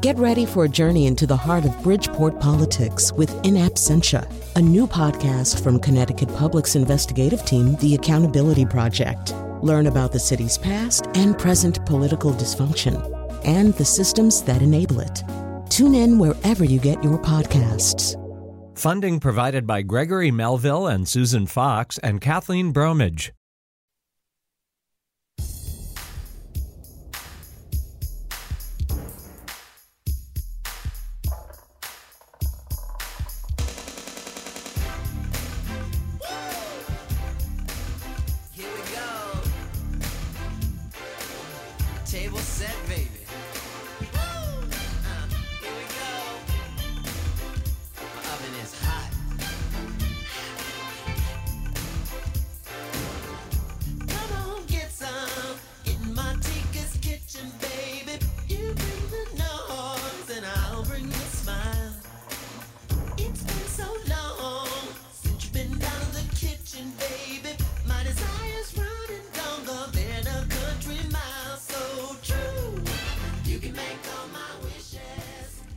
Get ready for a journey into the heart of Bridgeport politics with In Absentia, a new podcast from Connecticut Public's investigative team, The Accountability Project. Learn about the city's past and present political dysfunction and the systems that enable it. Tune in wherever you get your podcasts. Funding provided by Gregory Melville and Susan Fox and Kathleen Bromage.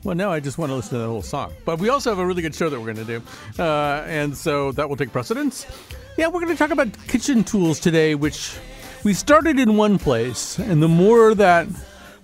Well, now I just want to listen to the whole song. But we also have a really good show that we're going to do. Uh, and so that will take precedence. Yeah, we're going to talk about kitchen tools today, which we started in one place. And the more that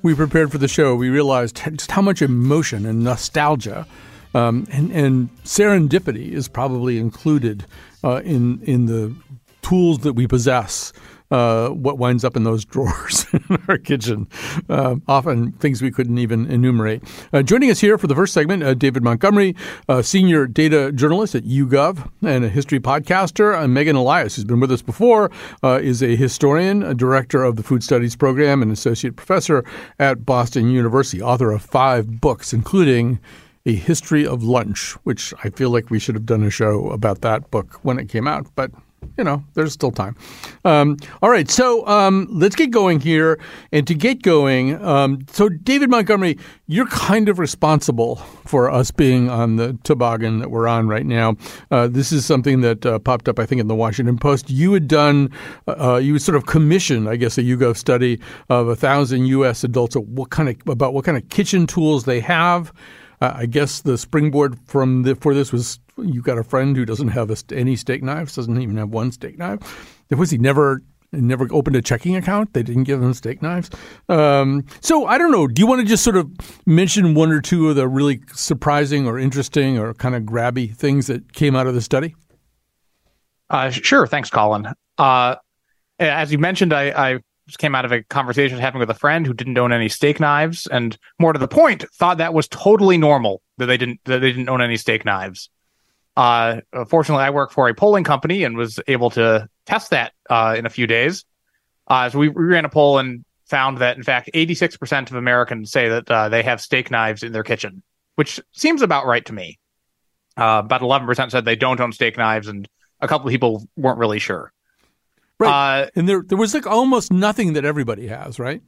we prepared for the show, we realized just how much emotion and nostalgia um, and, and, serendipity is probably included uh, in, in the tools that we possess uh, what winds up in those drawers in our kitchen. Uh, often things we couldn't even enumerate. Uh, joining us here for the first segment, uh, David Montgomery, senior data journalist at YouGov and a history podcaster. Uh, Megan Elias, who's been with us before, uh, is a historian, a director of the Food Studies program, and associate professor at Boston University, author of five books, including a History of Lunch, which I feel like we should have done a show about that book when it came out, but you know, there's still time. Um, all right, so um, let's get going here. And to get going, um, so David Montgomery, you're kind of responsible for us being on the toboggan that we're on right now. Uh, this is something that uh, popped up, I think, in the Washington Post. You had done, uh, you sort of commissioned, I guess, a YouGov study of a thousand U.S. adults what kind of about what kind of kitchen tools they have. I guess the springboard from the, for this was you got a friend who doesn't have a, any steak knives, doesn't even have one steak knife. Was he never never opened a checking account? They didn't give him steak knives. Um, so I don't know. Do you want to just sort of mention one or two of the really surprising or interesting or kind of grabby things that came out of the study? Uh, sure. Thanks, Colin. Uh, as you mentioned, I, I came out of a conversation having with a friend who didn't own any steak knives, and more to the point, thought that was totally normal that they didn't that they didn't own any steak knives. Uh, fortunately, I work for a polling company and was able to test that uh, in a few days. Uh, so we, we, ran a poll and found that, in fact, 86% of Americans say that uh, they have steak knives in their kitchen, which seems about right to me. Uh, about 11% said they don't own steak knives, and a couple of people weren't really sure. Right. Uh, and there, there was like almost nothing that everybody has, right?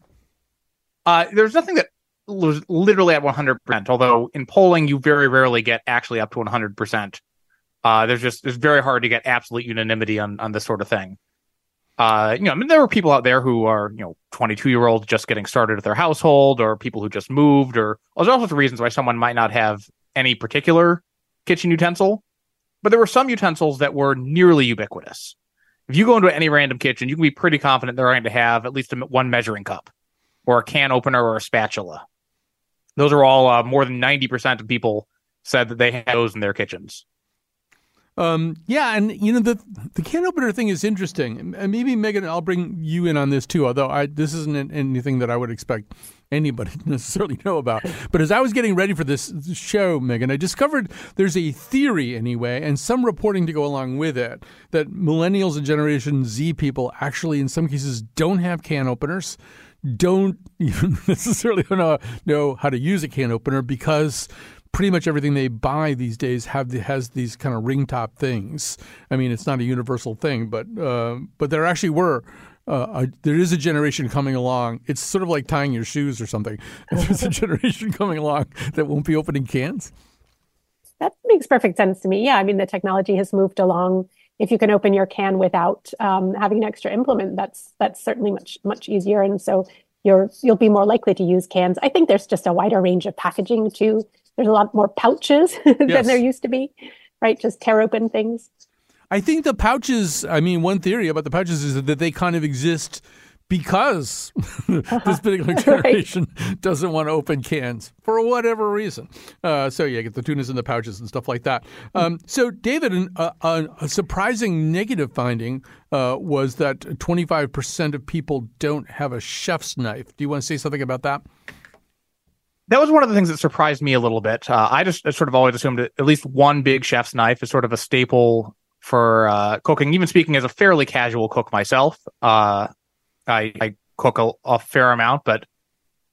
there's nothing that was literally at 100%, although in polling, you very rarely get actually up to 100%. Uh, there's just it's very hard to get absolute unanimity on on this sort of thing. Uh, you know, I mean, there were people out there who are you know 22 year olds just getting started at their household, or people who just moved, or there's all sorts of reasons why someone might not have any particular kitchen utensil. But there were some utensils that were nearly ubiquitous. If you go into any random kitchen, you can be pretty confident they're going to have at least a, one measuring cup, or a can opener, or a spatula. Those are all uh, more than 90% of people said that they had those in their kitchens. Um, yeah, and you know the the can opener thing is interesting. And maybe Megan, I'll bring you in on this too. Although I this isn't anything that I would expect anybody to necessarily know about. But as I was getting ready for this show, Megan, I discovered there's a theory anyway, and some reporting to go along with it that millennials and Generation Z people actually, in some cases, don't have can openers don't even necessarily know, know how to use a can opener because pretty much everything they buy these days have the, has these kind of ring top things. I mean, it's not a universal thing, but uh, but there actually were. Uh, a, there is a generation coming along. It's sort of like tying your shoes or something. There's a generation coming along that won't be opening cans. That makes perfect sense to me. Yeah, I mean, the technology has moved along. If you can open your can without um, having an extra implement, that's that's certainly much much easier. And so you're you'll be more likely to use cans. I think there's just a wider range of packaging too. There's a lot more pouches than Yes. there used to be, right? Just tear open things. I think the pouches, I mean, one theory about the pouches is that they kind of exist because this particular generation doesn't want to open cans for whatever reason. Uh, so, yeah, get the tunas in the pouches and stuff like that. Um, so, David, an, uh, a, a surprising negative finding uh, was that 25% of people don't have a chef's knife. Do you want to say something about that? That was one of the things that surprised me a little bit. Uh, I just sort of always assumed that at least one big chef's knife is sort of a staple for uh, cooking. Even speaking as a fairly casual cook myself, uh, I, I cook a, a fair amount, but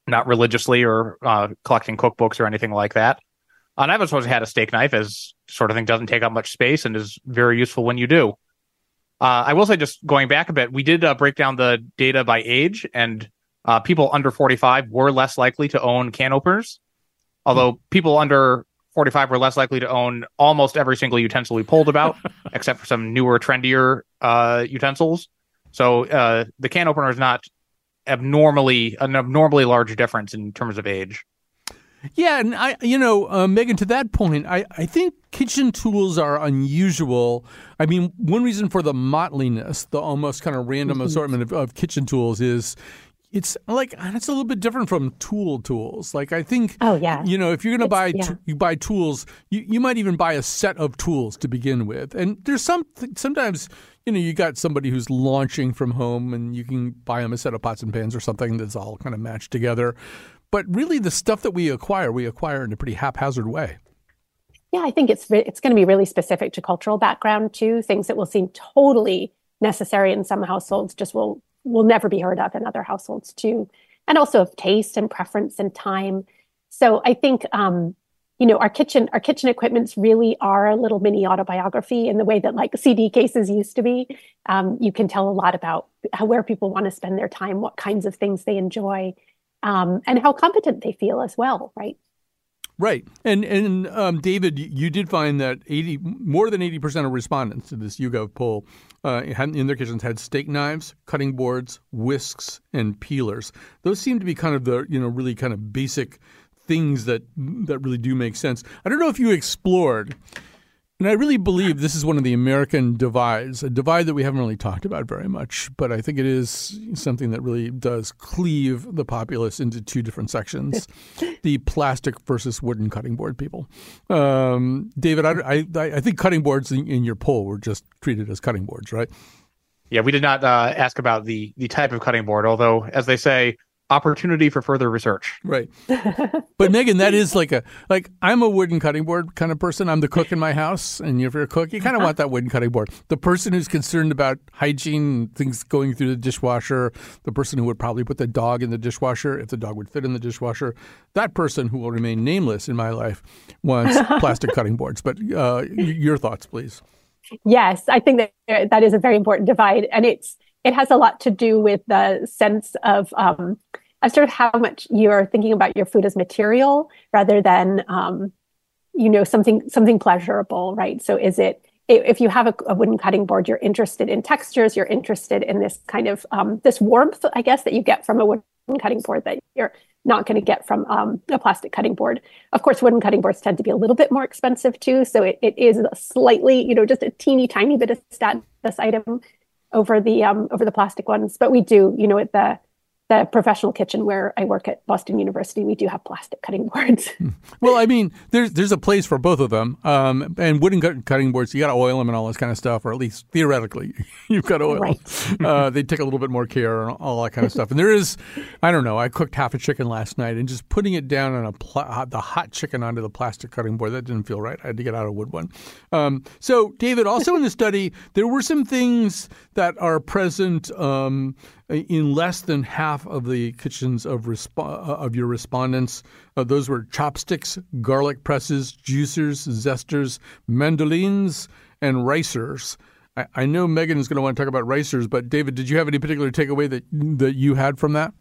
not religiously or uh, collecting cookbooks or anything like that. And I've always had a steak knife as sort of thing doesn't take up much space and is very useful when you do. Uh, I will say, just going back a bit, we did uh, break down the data by age, and uh, people under 45 were less likely to own can openers, although people under 45 were less likely to own almost every single utensil we pulled about, except for some newer, trendier uh, utensils. So uh, the can opener is not abnormally an abnormally large difference in terms of age. Yeah, and I, you know, uh, Megan, to that point, I, I think kitchen tools are unusual. I mean, one reason for the mottliness, the almost kind of random assortment of, of kitchen tools is it's like it's a little bit different from tool tools. Like I think, Oh, yeah. you know, if you're going to buy It's- t- you buy tools, you, you might even buy a set of tools to begin with. And there's some sometimes you know you got somebody who's launching from home, and you can buy them a set of pots and pans or something that's all kind of matched together. But really, the stuff that we acquire, we acquire in a pretty haphazard way. Yeah, I think it's re- it's going to be really specific to cultural background too. Things that will seem totally necessary in some households just will will never be heard of in other households too, and also of taste and preference and time. So I think um, you know our kitchen our kitchen equipments really are a little mini autobiography in the way that like CD cases used to be. Um, you can tell a lot about how, where people want to spend their time, what kinds of things they enjoy, um, and how competent they feel as well. Right. Right, and and um, David, you- did find that eighty more than eighty percent of respondents to this YouGov poll uh, in their kitchens had steak knives, cutting boards, whisks, and peelers. Those seem to be kind of the you know really kind of basic things that that really do make sense. I don't know if you explored, and I really believe this is one of the American divides, a divide that we haven't really talked about very much, but I think it is something that really does cleave the populace into two different sections the plastic versus wooden cutting board people. Um, David, I, I, I think cutting boards in, in your poll were just treated as cutting boards, right? Yeah, we did not uh, ask about the the type of cutting board, although, as they say, opportunity for further research. Right. but Megan, that is like a like I'm a wooden cutting board kind of person. I'm the cook in my house, and if you're a cook, you kind of want that wooden cutting board. The person who's concerned about hygiene, things going through the dishwasher, the person who would probably put the dog in the dishwasher if the dog would fit in the dishwasher, that person who will remain nameless in my life wants plastic cutting boards. But uh, your thoughts, please. Yes, I think that that is a very important divide, and it's it has a lot to do with the sense of um, of sort of how much you're thinking about your food as material rather than um, you know something something pleasurable, right? So is it if you have a, a wooden cutting board, you're interested in textures, you're interested in this kind of um, this warmth, I guess, that you get from a wooden cutting board that you're not going to get from um, a plastic cutting board. Of course, wooden cutting boards tend to be a little bit more expensive too, so it, it is slightly, you know, just a teeny tiny bit of status item over the um, over the plastic ones. But we do, you know, at the the professional kitchen where I work at Boston University, we do have plastic cutting boards. Well, I mean, there's there's a place for both of them. Um, and wooden cutting boards, you got to oil them and all this kind of stuff, or at least theoretically, you've got to oil. Right. them. Uh, they take a little bit more care and all that kind of stuff. And there is, I don't know, I cooked half a chicken last night, and just putting it down on a pla- the hot chicken onto the plastic cutting board that didn't feel right. I had to get out a wood one. Um, so, David, also in the study, there were some things that are present. Um, in less than half of the kitchens of resp- uh, of your respondents. Uh, those were chopsticks, garlic presses, juicers, zesters, mandolines, and ricers. I, I know Megan is going to want to talk about ricers, but David, did you have any particular takeaway that that you had from that?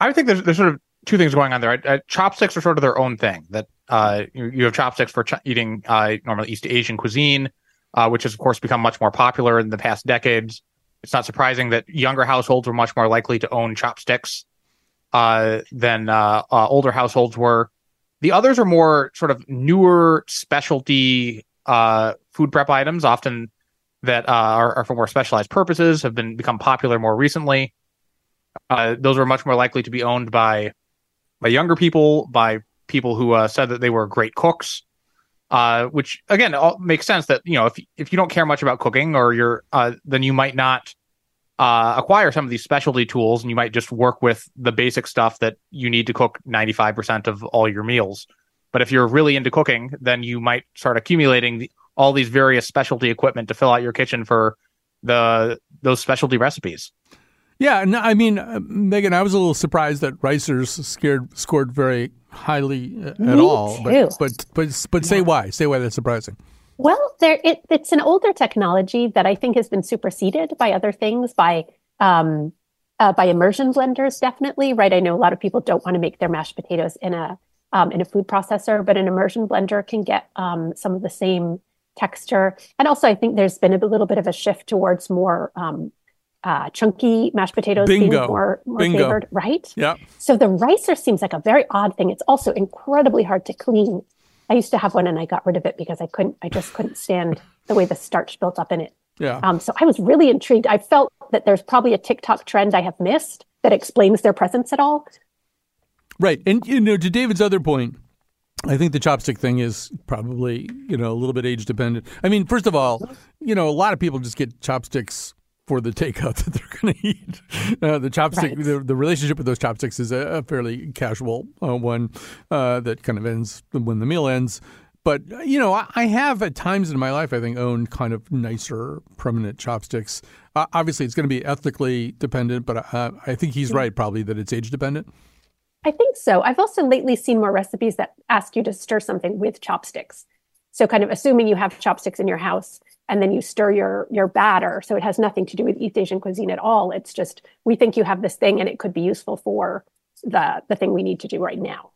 I think there's there's sort of two things going on there. Chopsticks are sort of their own thing. That uh, you, you have chopsticks for ch- eating uh, normally East Asian cuisine, uh, which has of course become much more popular in the past decades. It's not surprising that younger households were much more likely to own chopsticks uh, than uh, uh, older households were. The others are more sort of newer specialty uh, food prep items, often that uh, are, are, for more specialized purposes, have been become popular more recently. Uh, those were much more likely to be owned by by younger people, by people who said that they were great cooks. Uh, which again all, makes sense that you know if if you don't care much about cooking or you're uh, then you might not uh, acquire some of these specialty tools and you might just work with the basic stuff that you need to cook 95% of all your meals. But if you're really into cooking, then you might start accumulating the, all these various specialty equipment to fill out your kitchen for the those specialty recipes. Yeah, no, I mean, uh, Megan, I was a little surprised that ricers scared scored very highly uh, at Me all. too. But but but, but say why? Say why that's surprising. Well, there it, it's an older technology that I think has been superseded by other things, by um, uh, by immersion blenders, definitely. Right? I know a lot of people don't want to make their mashed potatoes in a um, in a food processor, but an immersion blender can get um, some of the same texture. And also, I think there's been a little bit of a shift towards more um, uh, chunky mashed potatoes being Bingo. more, more Bingo. favored, right? Yeah. So the ricer seems like a very odd thing. It's also incredibly hard to clean. I used to have one and I got rid of it because I couldn't, I just couldn't stand the way the starch built up in it. Yeah. Um, so I was really intrigued. I felt that there's probably a TikTok trend I have missed that explains their presence at all. Right. And, you know, to David's other point, I think the chopstick thing is probably, you know, a little bit age dependent. I mean, first of all, you know, a lot of people just get chopsticks for the takeout that they're going to eat. Uh, the chopstick, Right. the, the relationship with those chopsticks is a, a fairly casual uh, one uh, that kind of ends when the meal ends. But uh, you know, I, I have at times in my life, I think, owned kind of nicer permanent chopsticks. Uh, obviously, it's going to be ethically dependent, but uh, I think he's right, probably that it's age dependent. I think so. I've also lately seen more recipes that ask you to stir something with chopsticks. So kind of assuming you have chopsticks in your house and then you stir your your batter. So it has nothing to do with East Asian cuisine at all. It's just we think you have this thing and it could be useful for the the thing we need to do right now.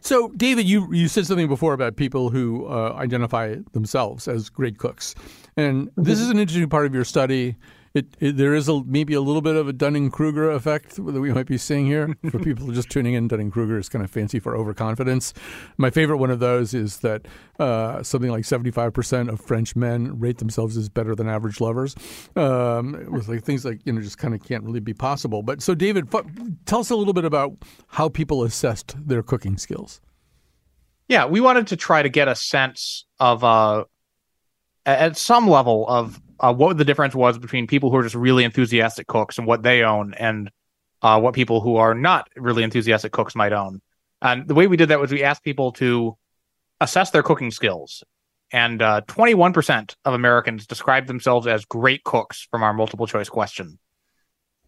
So, David, you you said something before about people who uh, identify themselves as great cooks, and this is an interesting part of your study. It, it, there is a, maybe a little bit of a Dunning Kruger effect that we might be seeing here for people just tuning in. Dunning Kruger is kind of fancy for overconfidence. My favorite one of those is that uh, something like seventy five percent of French men rate themselves as better than average lovers. Um, it was like things like you know just kind of can't really be possible. But so, David, fu- tell us a little bit about how people assessed their cooking skills. Yeah, we wanted to try to get a sense of uh a- at some level of uh, what the difference was between people who are just really enthusiastic cooks and what they own and uh, what people who are not really enthusiastic cooks might own. And the way we did that was we asked people to assess their cooking skills. And uh, 21% of Americans described themselves as great cooks from our multiple choice question.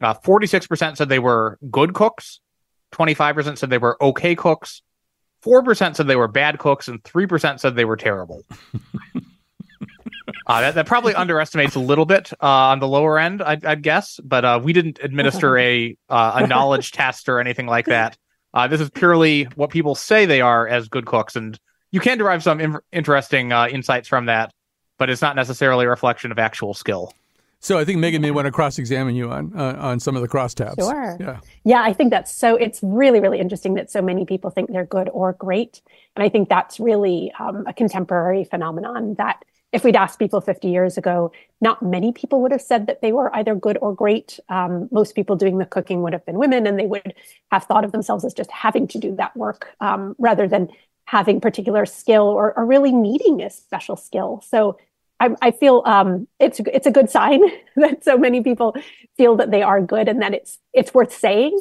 Uh, 46% said they were good cooks. 25% said they were okay cooks. 4% said they were bad cooks. And 3% said they were terrible. Uh, that, that probably underestimates a little bit uh, on the lower end, I'd, I'd guess. But uh, we didn't administer a uh, a knowledge test or anything like that. Uh, this is purely what people say they are as good cooks, and you can derive some in- interesting uh, insights from that. But it's not necessarily a reflection of actual skill. So I think Megan may want to cross-examine you on uh, on some of the crosstabs. Sure. Yeah. Yeah, I think that's so. It's really, really interesting that so many people think they're good or great, and I think that's really um, a contemporary phenomenon. That if we'd asked people 50 years ago, not many people would have said that they were either good or great. Um, most people doing the cooking would have been women, and they would have thought of themselves as just having to do that work um, rather than having particular skill or, or really needing a special skill. So I, I feel um, it's it's a good sign that so many people feel that they are good and that it's it's worth saying.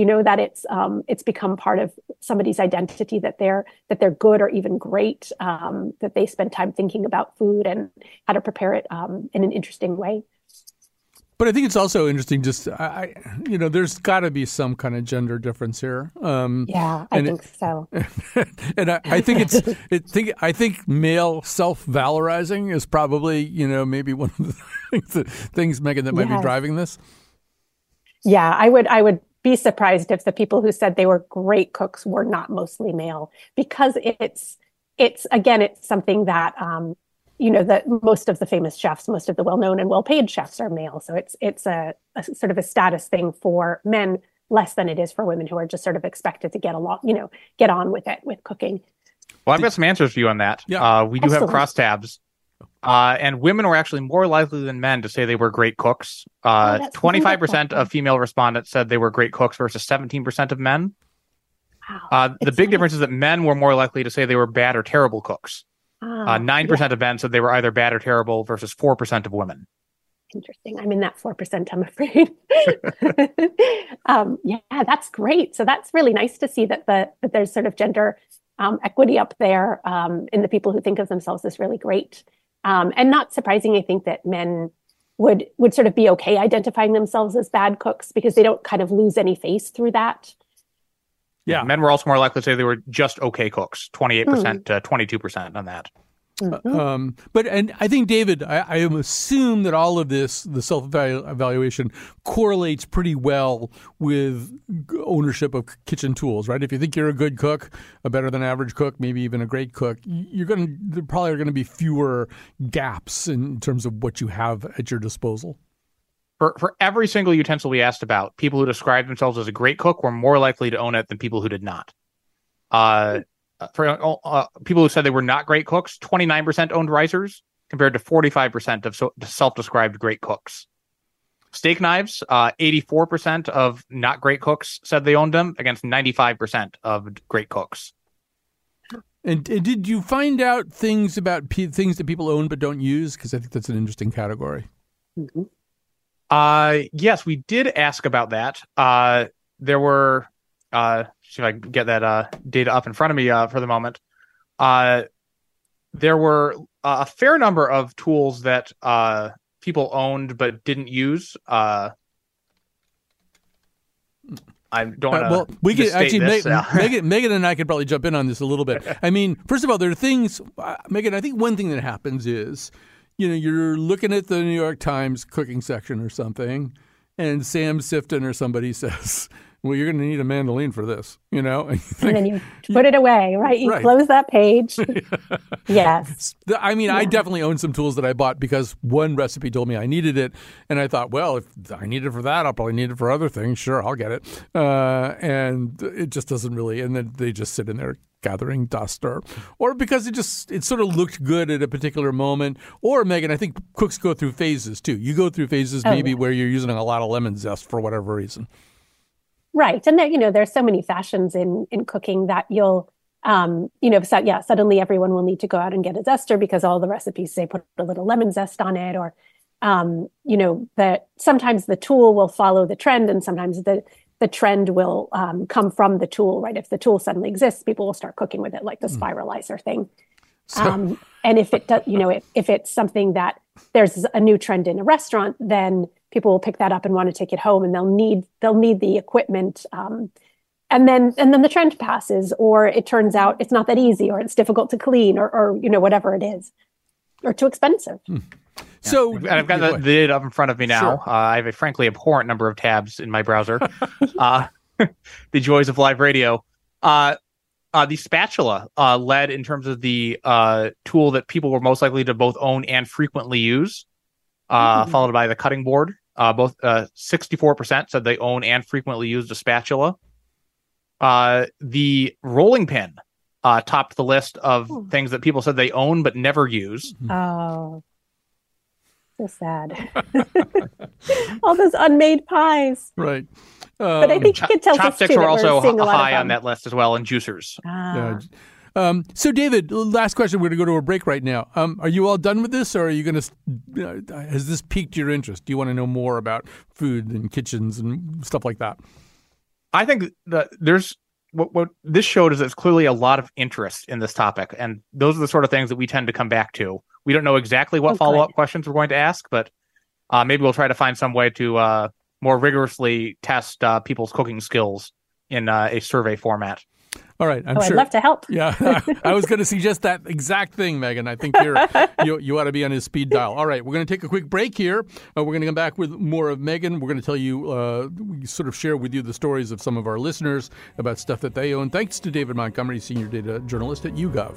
You know that it's um, it's become part of somebody's identity that they're that they're good or even great. Um, that they spend time thinking about food and how to prepare it um, in an interesting way. But I think it's also interesting. Just I, you know, there's got to be some kind of gender difference here. Um, Yeah, I And it- think so. and I, I think it's it think I think male self valorizing is probably you know maybe one of the things, that, things Megan that might be driving this. Yeah, I would I would be surprised if the people who said they were great cooks were not mostly male because it's it's again it's something that um, you know that most of the famous chefs, most of the well-known and well-paid chefs are male. So it's it's a, a, sort of a status thing for men less than it is for women who are just sort of expected to get along, you know, get on with it with cooking. Well, I've got some answers for you on that. Yeah. Uh, we do Excellent. have crosstabs. Uh, and women were actually more likely than men to say they were great cooks. Oh, Uh, that's 25% of female respondents said they were great cooks versus 17% of men. Wow. Uh, the It's big nice. difference is that men were more likely to say they were bad or terrible cooks. Ah, Uh, 9% of men said they were either bad or terrible versus 4% of women. Interesting. I'm in that 4%, I'm afraid. um, yeah, that's great. So that's really nice to see that the that there's sort of gender um, equity up there um, in the people who think of themselves as really great. Um, and not surprising, I think that men would would sort of be okay identifying themselves as bad cooks because they don't kind of lose any face through that. Yeah. Men were also more likely to say they were just okay cooks, 28% Hmm. to 22% on that. Mhm. Um, but and I think David, I, I assume that all of this, the self evaluation, correlates pretty well with ownership of kitchen tools, right? If you think you're a good cook, a better than average cook, maybe even a great cook, you're going to there probably are going to be fewer gaps in terms of what you have at your disposal. For, for every single utensil we asked about, people who described themselves as a great cook were more likely to own it than people who did not. Uh, for uh, people who said they were not great cooks, 29% owned ricers compared to 45% of so, self-described great cooks. Steak knives, uh, 84% of not great cooks said they owned them against 95% of great cooks. And, and did you find out things about pe things that people own but don't use? Because I think that's an interesting category. Mhm. Uh, yes, we did ask about that. Uh, there were, uh, see if I can get that uh, data up in front of me uh, for the moment. Uh, there were a fair number of tools that uh, people owned but didn't use. Uh, I don't Uh, well, we could actually this, Meg- yeah. Megan, Megan and I could probably jump in on this a little bit. I mean, first of all, there are things, uh, Megan. I think one thing that happens is, you know, you're looking at the New York Times cooking section or something, and Sam Sifton or somebody says, "Well, you're going to need a mandolin for this," you know. And you think, And then you put it away, right? You Right. close that page. yes. I mean, I definitely own some tools that I bought because one recipe told me I needed it, and I thought, well, if I need it for that, I'll probably need it for other things. Sure, I'll get it. Uh, and it just doesn't really, and then they just sit in there gathering dust, or or because it just it sort of looked good at a particular moment. Or Megan, I think cooks go through phases too. You go through phases Oh, maybe yeah. where you're using a lot of lemon zest for whatever reason. Right. And there, you know, there's so many fashions in in cooking that you'll um, you know, so, yeah, suddenly everyone will need to go out and get a zester because all the recipes say put a little lemon zest on it or um, you know, that sometimes the tool will follow the trend and sometimes the the trend will um, come from the tool, right? If the tool suddenly exists, people will start cooking with it, like the spiralizer thing. So, Um, and if it does, you know, if, if it's something that there's a new trend in a restaurant, then people will pick that up and want to take it home, and they'll need they'll need the equipment. Um, and then and then the trend passes, or it turns out it's not that easy, or it's difficult to clean, or or you know whatever it is, or too expensive. so And I've got the, go the data up in front of me now. Sure. Uh, I have a frankly abhorrent number of tabs in my browser. uh, the joys of live radio. Uh, uh, the spatula uh, led in terms of the uh, tool that people were most likely to both own and frequently use, uh, Mhm. followed by the cutting board. Uh, both uh, 64% said they own and frequently used a spatula. Uh, the rolling pin uh, topped the list of Hmm. things that people said they own but never use. Oh, so sad. All those unmade pies. right. But I Um, think Chop- it tells us chopsticks too are also we're seeing a lot high of on that list as well, and juicers. Ah. Yeah. Um, so, David, last question. We're going to go to a break right now. Um, are you all done with this, or are you going to? Uh, has this piqued your interest? Do you want to know more about food and kitchens and stuff like that? I think that there's what what this showed is there's clearly a lot of interest in this topic, and those are the sort of things that we tend to come back to. We don't know exactly what Oh, follow up questions we're going to ask, but uh, maybe we'll try to find some way to uh, more rigorously test uh, people's cooking skills in uh, a survey format. All right. I'm oh, sure. I'd love to help. Yeah, I was going to suggest that exact thing, Megan. I think you're you, you ought to be on his speed dial. All right, we're going to take a quick break here. Uh, we're going to come back with more of Megan. We're going to tell you, uh, we sort of share with you the stories of some of our listeners about stuff that they own. Thanks to David Montgomery, senior data journalist at YouGov.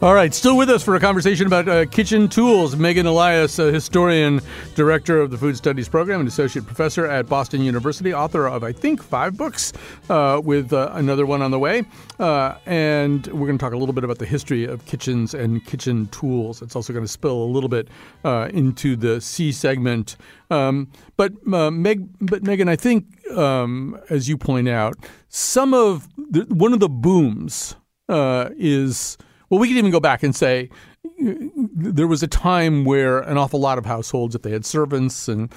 All right, still with us for a conversation about uh, kitchen tools. Megan Elias, a historian, director of the Food Studies Program, and associate professor at Boston University, author of, I think, five books, uh, with uh, another one on the way. Uh, and we're going to talk a little bit about the history of kitchens and kitchen tools. It's also going to spill a little bit uh, into the C segment. Um, but, uh, Meg, but Megan, I think, um, as you point out, some of the, one of the booms is well, we could even go back and say there was a time where an awful lot of households, if they had servants and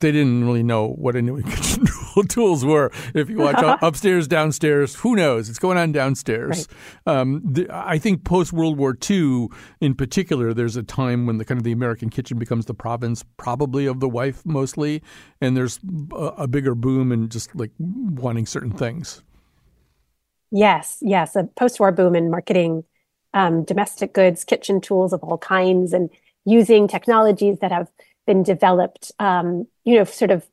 they didn't really know what any kitchen tools were. If you watch upstairs, downstairs, who knows? It's going on downstairs. Right. Um, the, I think post World War II, in particular, there's a time when the kind of the American kitchen becomes the province, probably of the wife mostly, and there's a, a bigger boom in just like wanting certain things. Yes, yes, a post-war boom in marketing um, domestic goods, kitchen tools of all kinds, and using technologies that have been developed, um, you know, sort of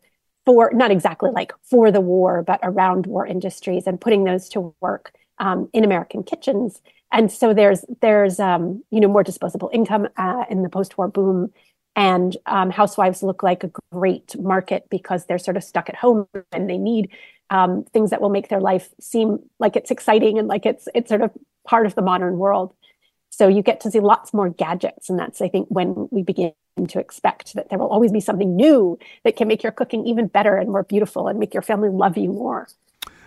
for not exactly like for the war, but around war industries, and putting those to work um, in American kitchens. And so there's there's um, you know more disposable income uh, in the post-war boom, and um, housewives look like a great market because they're sort of stuck at home and they need um, things that will make their life seem like it's exciting and like it's it's sort of part of the modern world. So you get to see lots more gadgets. And that's, I think, when we begin to expect that there will always be something new that can make your cooking even better and more beautiful and make your family love you more.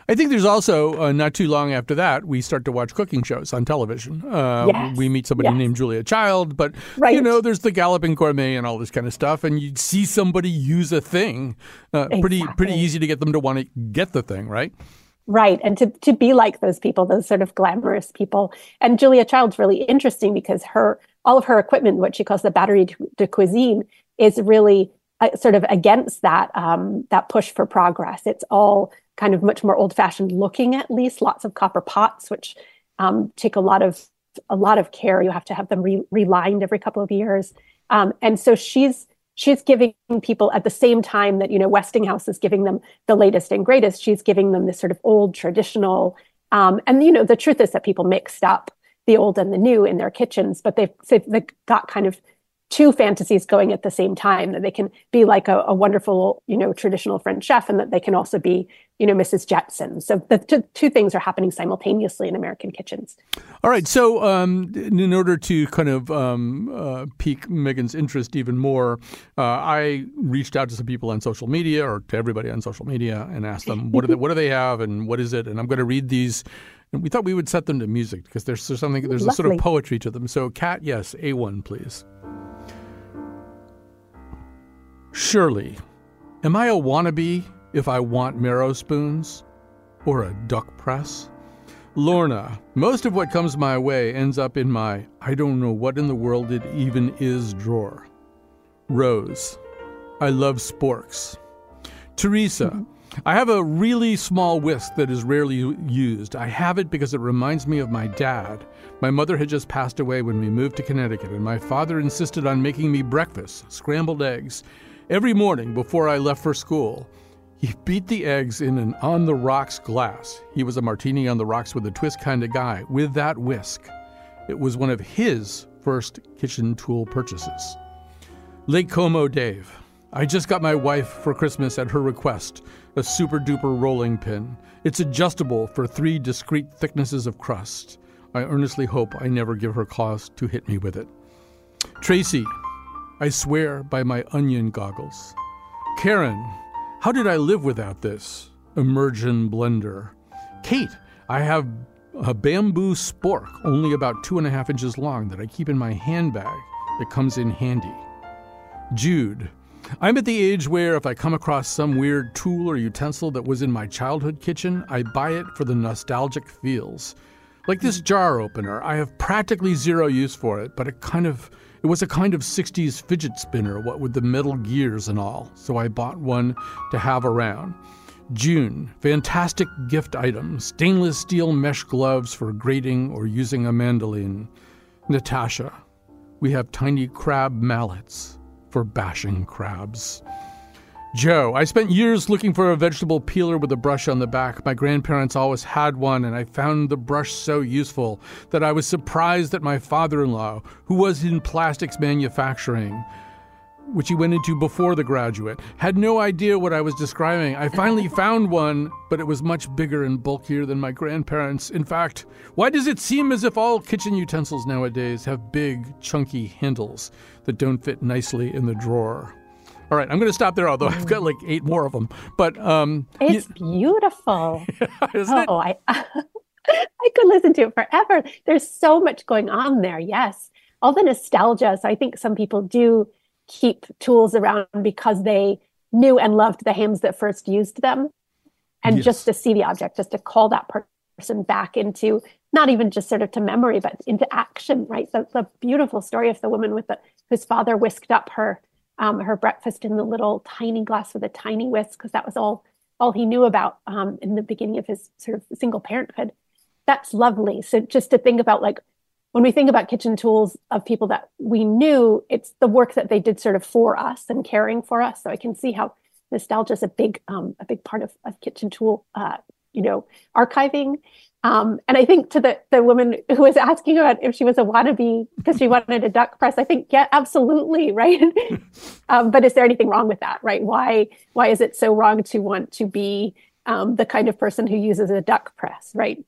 I think there's also uh, not too long after that we start to watch cooking shows on television. Uh, yes. We meet somebody yes. named Julia Child, but right. you know there's the Galloping Gourmet and all this kind of stuff, and you see somebody use a thing. Uh, exactly. Pretty pretty easy to get them to want to get the thing, right? Right. And to, to be like those people, those sort of glamorous people. And Julia Child's really interesting because her, all of her equipment, what she calls the batterie de cuisine, is really uh, sort of against that, um, that push for progress. It's all kind of much more old fashioned looking, at least lots of copper pots, which um, take a lot of, a lot of care. You have to have them re- relined every couple of years. Um, and so she's, she's giving people at the same time that you know Westinghouse is giving them the latest and greatest. She's giving them this sort of old traditional, um, and you know the truth is that people mixed up the old and the new in their kitchens, but they've, they've got kind of two fantasies going at the same time that they can be like a, a, wonderful you know traditional french chef and that they can also be you know mrs jetson. So the t- two things are happening simultaneously in american kitchens. All right. So um, in order to kind of um, uh, pique megan's interest even more uh, i reached out to some people on social media or to everybody on social media and asked them what do they what do they have and what is it? And i'm going to read these and we thought we would set them to music because there's, there's something there's Lovely. a sort of poetry to them. So Cat yes a1 please Surely, am I a wannabe if I want marrow spoons? Or a duck press? Lorna, most of what comes my way ends up in my I don't know what in the world it even is drawer. Rose, I love sporks. Teresa. I have a really small whisk that is rarely used. I have it because it reminds me of my dad. My mother had just passed away when we moved to Connecticut, and my father insisted on making me breakfast, scrambled eggs, every morning before I left for school. He beat the eggs in an on the rocks glass. He was a martini on the rocks with a twist kind of guy, with that whisk. It was one of his first kitchen tool purchases. Lake Como Dave. I just got my wife for Christmas at her request a super duper rolling pin. It's adjustable for three discrete thicknesses of crust. I earnestly hope I never give her cause to hit me with it. Tracy, I swear by my onion goggles. Karen, how did I live without this? Immersion blender. Kate, I have a bamboo spork only about two and a half inches long that I keep in my handbag. It comes in handy. Jude, I'm at the age where if I come across some weird tool or utensil that was in my childhood kitchen, I buy it for the nostalgic feels. Like this jar opener, I have practically zero use for it, but it kind of it was a kind of 60s fidget spinner, what with the metal gears and all, so I bought one to have around. June, fantastic gift item stainless steel mesh gloves for grating or using a mandolin. Natasha, we have tiny crab mallets for bashing crabs. Joe, I spent years looking for a vegetable peeler with a brush on the back. My grandparents always had one, and I found the brush so useful that I was surprised that my father in law, who was in plastics manufacturing, which he went into before the graduate, had no idea what I was describing. I finally found one, but it was much bigger and bulkier than my grandparents. In fact, why does it seem as if all kitchen utensils nowadays have big, chunky handles that don't fit nicely in the drawer? All right, I'm going to stop there, although I've got like eight more of them. But um, it's beautiful. isn't oh, I, I could listen to it forever. There's so much going on there. Yes, all the nostalgia. So I think some people do keep tools around because they knew and loved the hands that first used them, and Yes. just to see the object, just to call that person back into not even just sort of to memory, but into action. Right. The, the beautiful story of the woman with the whose father whisked up her um, her breakfast in the little tiny glass with a tiny whisk because that was all all he knew about um, in the beginning of his sort of single parenthood. That's lovely. So just to think about like when we think about kitchen tools of people that we knew, it's the work that they did sort of for us and caring for us. So I can see how nostalgia is a big um, a big part of, of kitchen tool uh, you know archiving. Um, and I think to the the woman who was asking about if she was a wannabe because she wanted a duck press, I think yeah, absolutely, right. um, but is there anything wrong with that, right? Why why is it so wrong to want to be um, the kind of person who uses a duck press, right?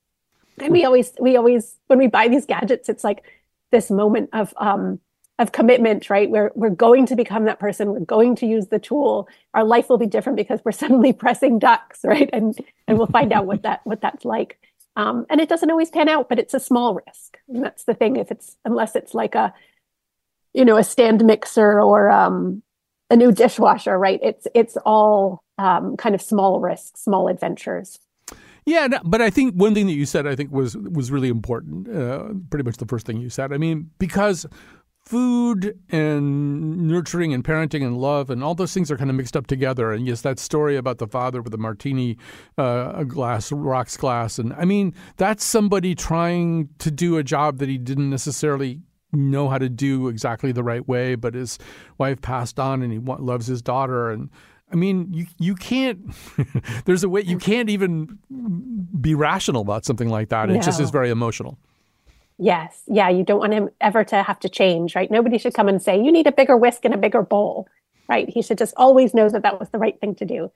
And we always we always when we buy these gadgets, it's like this moment of um, of commitment, right? We're we're going to become that person. We're going to use the tool. Our life will be different because we're suddenly pressing ducks, right? And and we'll find out what that what that's like. Um, and it doesn't always pan out, but it's a small risk. And that's the thing. If it's unless it's like a, you know, a stand mixer or um, a new dishwasher, right? It's it's all um, kind of small risks, small adventures. Yeah, but I think one thing that you said I think was was really important. Uh, pretty much the first thing you said. I mean, because food and nurturing and parenting and love and all those things are kind of mixed up together. And yes, that story about the father with the martini uh, glass, rocks glass, and I mean that's somebody trying to do a job that he didn't necessarily know how to do exactly the right way, but his wife passed on and he loves his daughter and. I mean, you you can't. there's a way you can't even be rational about something like that. It just is very emotional. Yes, yeah. You don't want him ever to have to change, right? Nobody should come and say you need a bigger whisk and a bigger bowl, right? He should just always know that that was the right thing to do.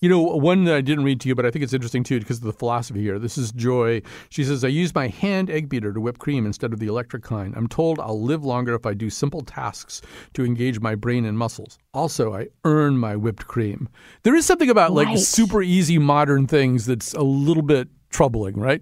You know, one that I didn't read to you, but I think it's interesting too because of the philosophy here. This is Joy. She says, I use my hand egg beater to whip cream instead of the electric kind. I'm told I'll live longer if I do simple tasks to engage my brain and muscles. Also, I earn my whipped cream. There is something about like Right. super easy modern things that's a little bit troubling, right?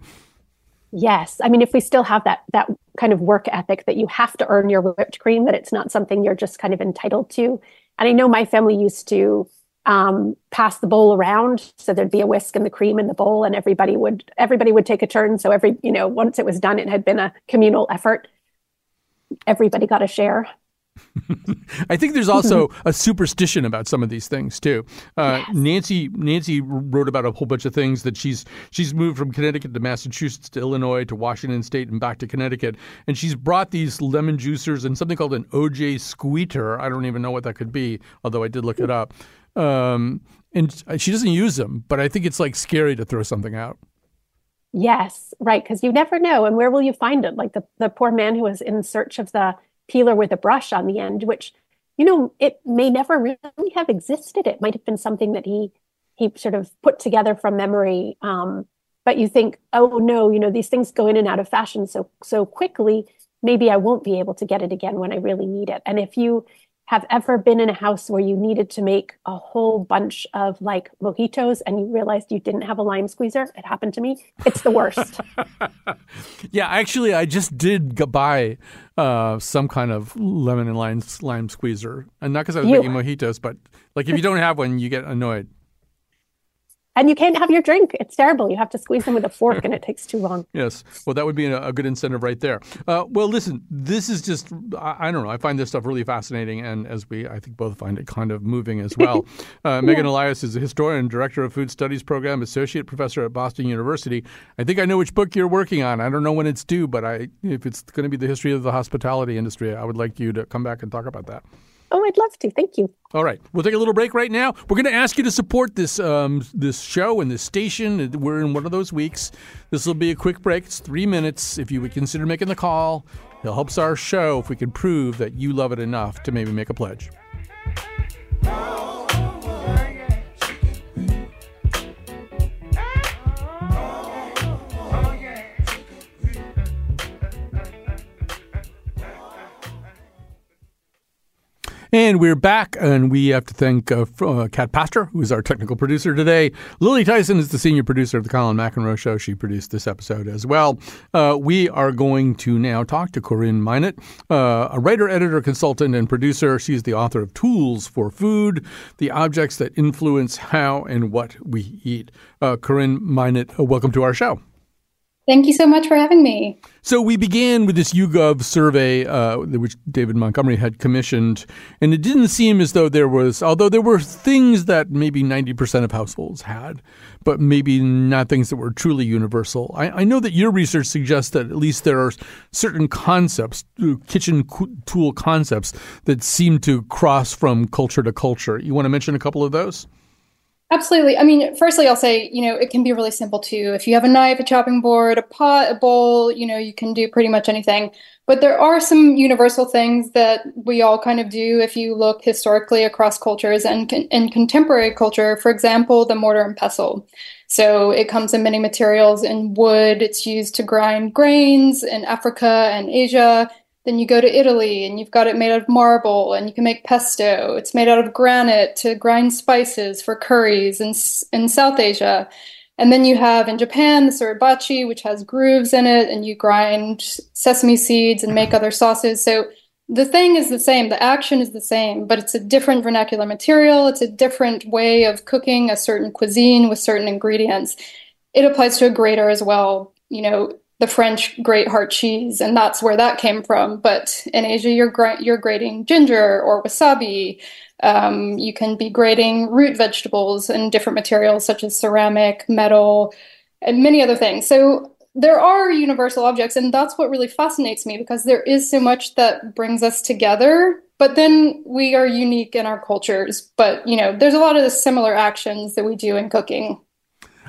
Yes, I mean, if we still have that that kind of work ethic that you have to earn your whipped cream, that it's not something you're just kind of entitled to. And I know my family used to um, pass the bowl around, so there'd be a whisk and the cream in the bowl, and everybody would everybody would take a turn. So every you know once it was done, it had been a communal effort. Everybody got a share. I think there's also a superstition about some of these things too. Uh, Yes. Nancy Nancy wrote about a whole bunch of things that she's she's moved from Connecticut to Massachusetts to Illinois to Washington State and back to Connecticut, and she's brought these lemon juicers and something called an OJ squeeter. I don't even know what that could be, although I did look it up. Um, and she doesn't use them, but I think it's like scary to throw something out. Yes, right. Because you never know. And where will you find it? Like the, the poor man who was in search of the peeler with a brush on the end, which, you know, it may never really have existed. It might have been something that he he sort of put together from memory. Um, but you think, oh no, you know, these things go in and out of fashion so so quickly. Maybe I won't be able to get it again when I really need it. And if you have ever been in a house where you needed to make a whole bunch of like mojitos and you realized you didn't have a lime squeezer? It happened to me. It's the worst. yeah, actually, I just did buy uh, some kind of lemon and lime lime squeezer, and not because I was you. making mojitos, but like if you don't have one, you get annoyed and you can't have your drink. It's terrible. You have to squeeze them with a fork, and it takes too long. Yes. Well, that would be a, a good incentive right there. Uh, well, listen, this is just, I, I, don't know. I find this stuff really fascinating, and as we, I think, both find it kind of moving as well. Uh, Megan Elias is a historian, director of Food Studies Program, associate professor at Boston University. I think I know which book you're working on. I don't know when it's due, but I, if it's going to be the history of the hospitality industry, I would like you to come back and talk about that. Oh, I'd love to. Thank you. All right, we'll take a little break right now. We're going to ask you to support this um, this show and this station. We're in one of those weeks. This will be a quick break. It's three minutes. If you would consider making the call, it helps our show if we can prove that you love it enough to maybe make a pledge. And we're back, and we have to thank uh, uh, Cat Pastor, who is our technical producer today. Lily Tyson is the senior producer of the Colin McEnroe Show. She produced this episode as well. Uh, we are going to now talk to Corinne Mynatt, uh, a writer, editor, consultant, and producer. She's the author of Tools for Food, the objects that influence how and what we eat. Uh, Corinne Mynatt, uh, welcome to our show. Thank you so much for having me. So we began with this YouGov survey, uh, which David Montgomery had commissioned, and it didn't seem as though there was, although there were things that maybe 90% of households had, but maybe not things that were truly universal. I, I know that your research suggests that at least there are certain concepts, kitchen tool concepts, that seem to cross from culture to culture. You want to mention a couple of those? Absolutely. I mean, firstly, I'll say, you know, it can be really simple too. If you have a knife, a chopping board, a pot, a bowl, you know, you can do pretty much anything. But there are some universal things that we all kind of do if you look historically across cultures and in contemporary culture. For example, the mortar and pestle. So it comes in many materials in wood. It's used to grind grains in Africa and Asia. Then you go to Italy and you've got it made out of marble and you can make pesto. It's made out of granite to grind spices for curries in, in South Asia. And then you have in Japan the suribachi, which has grooves in it, and you grind sesame seeds and make other sauces. So the thing is the same, the action is the same, but it's a different vernacular material. It's a different way of cooking a certain cuisine with certain ingredients. It applies to a grater as well. You know, the French grate heart cheese, and that's where that came from. But in Asia, you're gra- you're grating ginger or wasabi. Um, you can be grating root vegetables and different materials such as ceramic, metal, and many other things. So there are universal objects, and that's what really fascinates me because there is so much that brings us together. But then we are unique in our cultures. But you know, there's a lot of the similar actions that we do in cooking.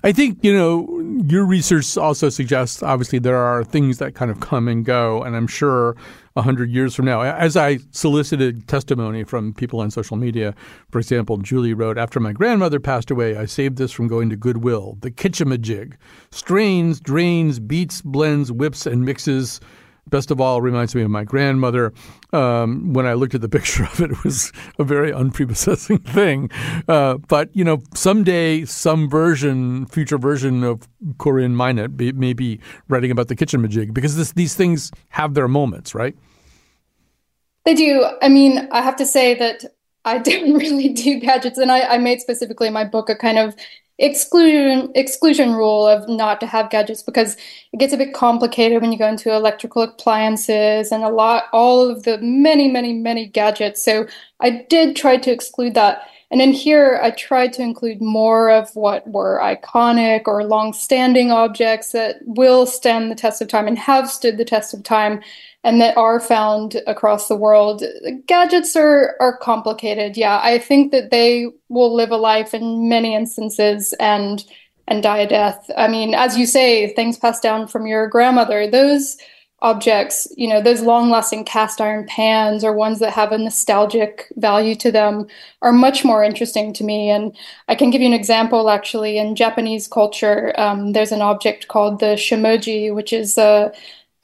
I think, you know, your research also suggests obviously there are things that kind of come and go. And I'm sure a 100 years from now, as I solicited testimony from people on social media, for example, Julie wrote, After my grandmother passed away, I saved this from going to Goodwill, the Kitchamajig. Strains, drains, beats, blends, whips, and mixes best of all, reminds me of my grandmother. Um, when I looked at the picture of it, it was a very unprepossessing thing. Uh, but you know, someday, some version, future version of Corinne Mynatt may be writing about the Kitchamajig because this, these things have their moments, right? They do. I mean, I have to say that I didn't really do gadgets, and I, I made specifically in my book a kind of exclusion exclusion rule of not to have gadgets because it gets a bit complicated when you go into electrical appliances and a lot all of the many many many gadgets. So i did try to exclude that. And in here, I tried to include more of what were iconic or long-standing objects that will stand the test of time and have stood the test of time and that are found across the world. Gadgets are are complicated. Yeah, I think that they will live a life in many instances and and die a death. I mean, as you say, things passed down from your grandmother. Those objects, you know, those long lasting cast iron pans or ones that have a nostalgic value to them are much more interesting to me. And I can give you an example actually. In Japanese culture, um, there's an object called the shamoji, which is a,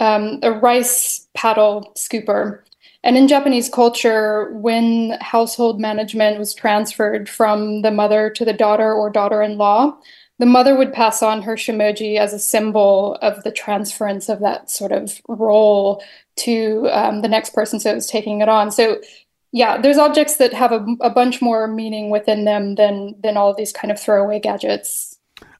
um, a rice paddle scooper. And in Japanese culture, when household management was transferred from the mother to the daughter or daughter in law, the mother would pass on her shamoji as a symbol of the transference of that sort of role to um, the next person. So it's taking it on. So yeah there's objects that have a, a bunch more meaning within them than than all of these kind of throwaway gadgets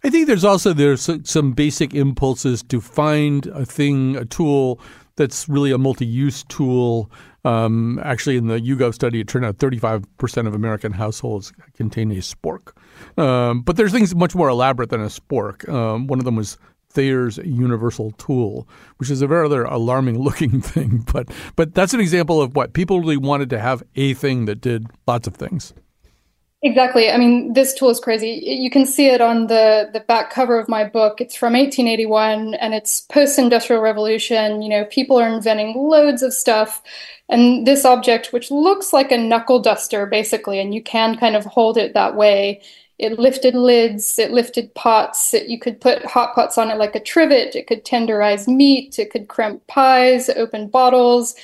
i think there's also there's some basic impulses to find a thing a tool that's really a multi-use tool um, actually, in the YouGov study, it turned out 35% of American households contain a spork. Um, but there's things much more elaborate than a spork. Um, one of them was Thayer's universal tool, which is a rather alarming looking thing. But but that's an example of what people really wanted to have a thing that did lots of things. Exactly. I mean, this tool is crazy. You can see it on the the back cover of my book. It's from 1881 and it's post-industrial revolution. You know, people are inventing loads of stuff. And this object, which looks like a knuckle duster basically, and you can kind of hold it that way, it lifted lids, it lifted pots. It, you could put hot pots on it like a trivet. It could tenderize meat. It could crimp pies, open bottles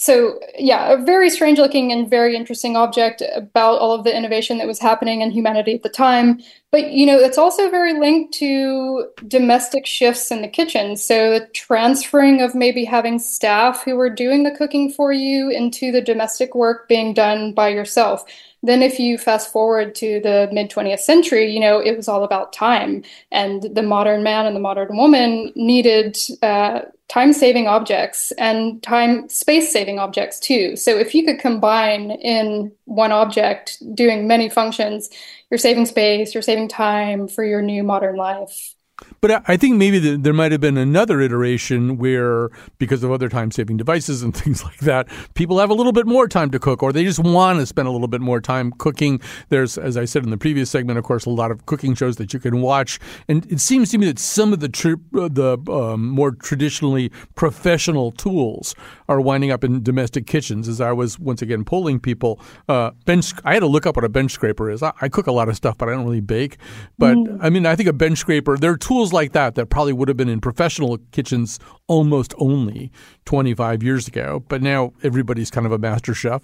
so yeah, a very strange looking and very interesting object about all of the innovation that was happening in humanity at the time. But you know, it's also very linked to domestic shifts in the kitchen. So the transferring of maybe having staff who were doing the cooking for you into the domestic work being done by yourself. Then, if you fast forward to the mid 20th century, you know, it was all about time. And the modern man and the modern woman needed uh, time saving objects and time space saving objects too. So, if you could combine in one object doing many functions, you're saving space, you're saving time for your new modern life. But I think maybe the, there might have been another iteration where, because of other time saving devices and things like that, people have a little bit more time to cook, or they just want to spend a little bit more time cooking. There's, as I said in the previous segment, of course, a lot of cooking shows that you can watch, and it seems to me that some of the uh, the um, more traditionally professional tools are winding up in domestic kitchens. As I was once again polling people, uh, bench. I had to look up what a bench scraper is. I, I cook a lot of stuff, but I don't really bake. But mm. I mean, I think a bench scraper. There are tools like that that probably would have been in professional kitchens almost only 25 years ago, but now everybody's kind of a master chef.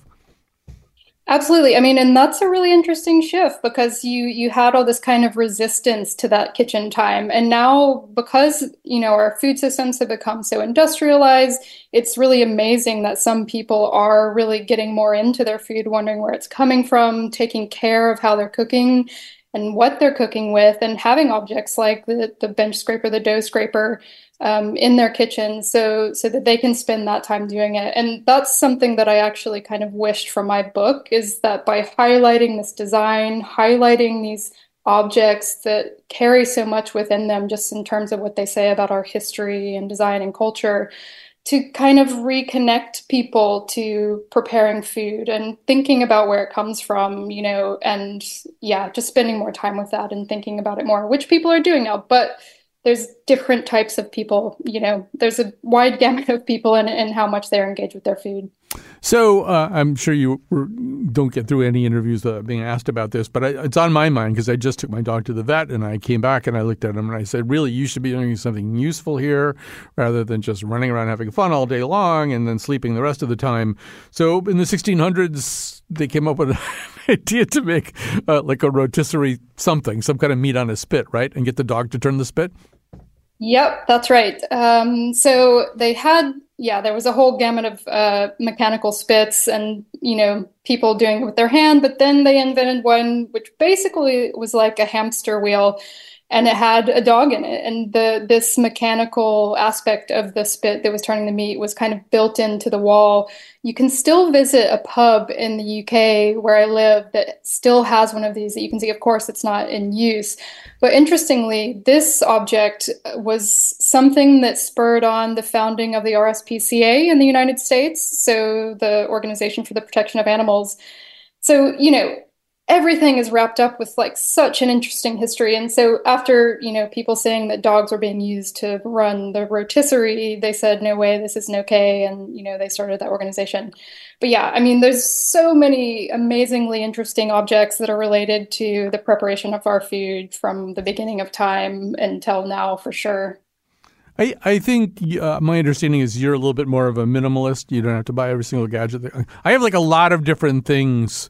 Absolutely. I mean, and that's a really interesting shift because you you had all this kind of resistance to that kitchen time. And now because, you know, our food systems have become so industrialized, it's really amazing that some people are really getting more into their food, wondering where it's coming from, taking care of how they're cooking and what they're cooking with and having objects like the, the bench scraper, the dough scraper um, in their kitchen so so that they can spend that time doing it. And that's something that I actually kind of wished from my book is that by highlighting this design, highlighting these objects that carry so much within them just in terms of what they say about our history and design and culture to kind of reconnect people to preparing food and thinking about where it comes from, you know, and yeah, just spending more time with that and thinking about it more, which people are doing now. But there's different types of people, you know, there's a wide gamut of people and, how much they're engaged with their food. So uh, I'm sure you don't get through any interviews uh, being asked about this, but I, it's on my mind because I just took my dog to the vet and I came back and I looked at him and I said, really, you should be doing something useful here rather than just running around having fun all day long and then sleeping the rest of the time. So in the 1600s, they came up with an idea to make uh, like a rotisserie something, some kind of meat on a spit, right? And get the dog to turn the spit. Yep, that's right. Um, so they had, yeah, there was a whole gamut of uh, mechanical spits and, you know, people doing it with their hand, but then they invented one which basically was like a hamster wheel. And it had a dog in it. And the this mechanical aspect of the spit that was turning the meat was kind of built into the wall. You can still visit a pub in the UK where I live that still has one of these that you can see. Of course it's not in use. But interestingly this object was something that spurred on the founding of the RSPCA in the United States so the organization for the protection of animals. So you know everything is wrapped up with like such an interesting history and so after you know people saying that dogs were being used to run the rotisserie they said no way this isn't okay and you know they started that organization but yeah i mean there's so many amazingly interesting objects that are related to the preparation of our food from the beginning of time until now for sure I, I think uh, my understanding is you're a little bit more of a minimalist. You don't have to buy every single gadget. I have like a lot of different things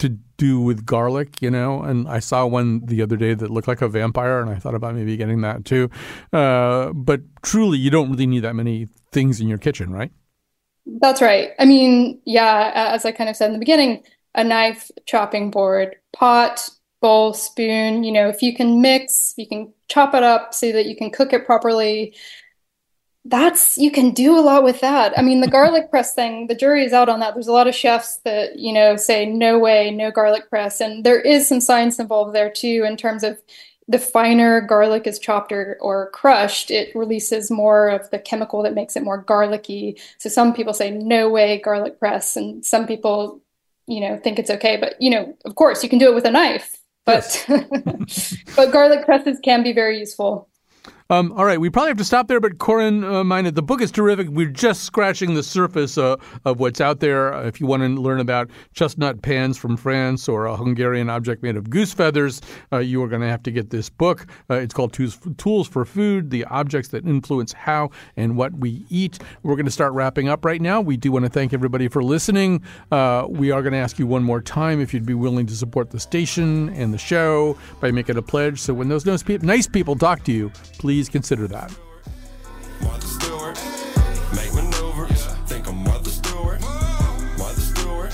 to do with garlic, you know. And I saw one the other day that looked like a vampire, and I thought about maybe getting that too. Uh, but truly, you don't really need that many things in your kitchen, right? That's right. I mean, yeah, as I kind of said in the beginning, a knife, chopping board, pot, bowl, spoon, you know, if you can mix, you can chop it up so that you can cook it properly that's you can do a lot with that. I mean, the garlic press thing, the jury is out on that. There's a lot of chefs that, you know, say no way, no garlic press. And there is some science involved there too in terms of the finer garlic is chopped or, or crushed, it releases more of the chemical that makes it more garlicky. So some people say no way garlic press and some people, you know, think it's okay, but you know, of course you can do it with a knife. But yes. but garlic presses can be very useful. Um, all right, we probably have to stop there, but Corinne uh, the book is terrific. We're just scratching the surface uh, of what's out there. Uh, if you want to learn about chestnut pans from France or a Hungarian object made of goose feathers, uh, you are going to have to get this book. Uh, it's called Tools for Food The Objects That Influence How and What We Eat. We're going to start wrapping up right now. We do want to thank everybody for listening. Uh, we are going to ask you one more time if you'd be willing to support the station and the show by making a pledge. So when those nice people talk to you, please please consider that. Martha Stewart, make maneuvers. Think I'm Martha Stewart. Martha Stewart,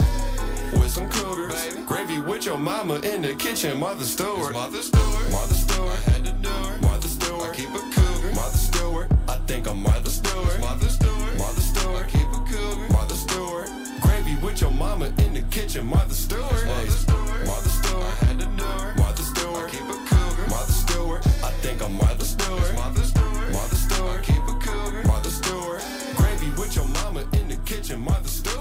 with some cougars. Gravy with your mama in the kitchen. Martha Stewart. Martha Stewart. Martha Stewart. I had to do it. Martha Stewart. I keep a cougar. Martha Stewart. I think I'm Martha Stewart. Martha Stewart. Martha Stewart. I keep a cougar. Martha Stewart. Gravy with your mama in the kitchen. Martha Stewart. Martha Stewart. think I'm Martha Stewart. Martha Stewart. Martha Stewart. I keep a cool. Martha Stewart. Gravy with your mama in the kitchen. Martha Stewart.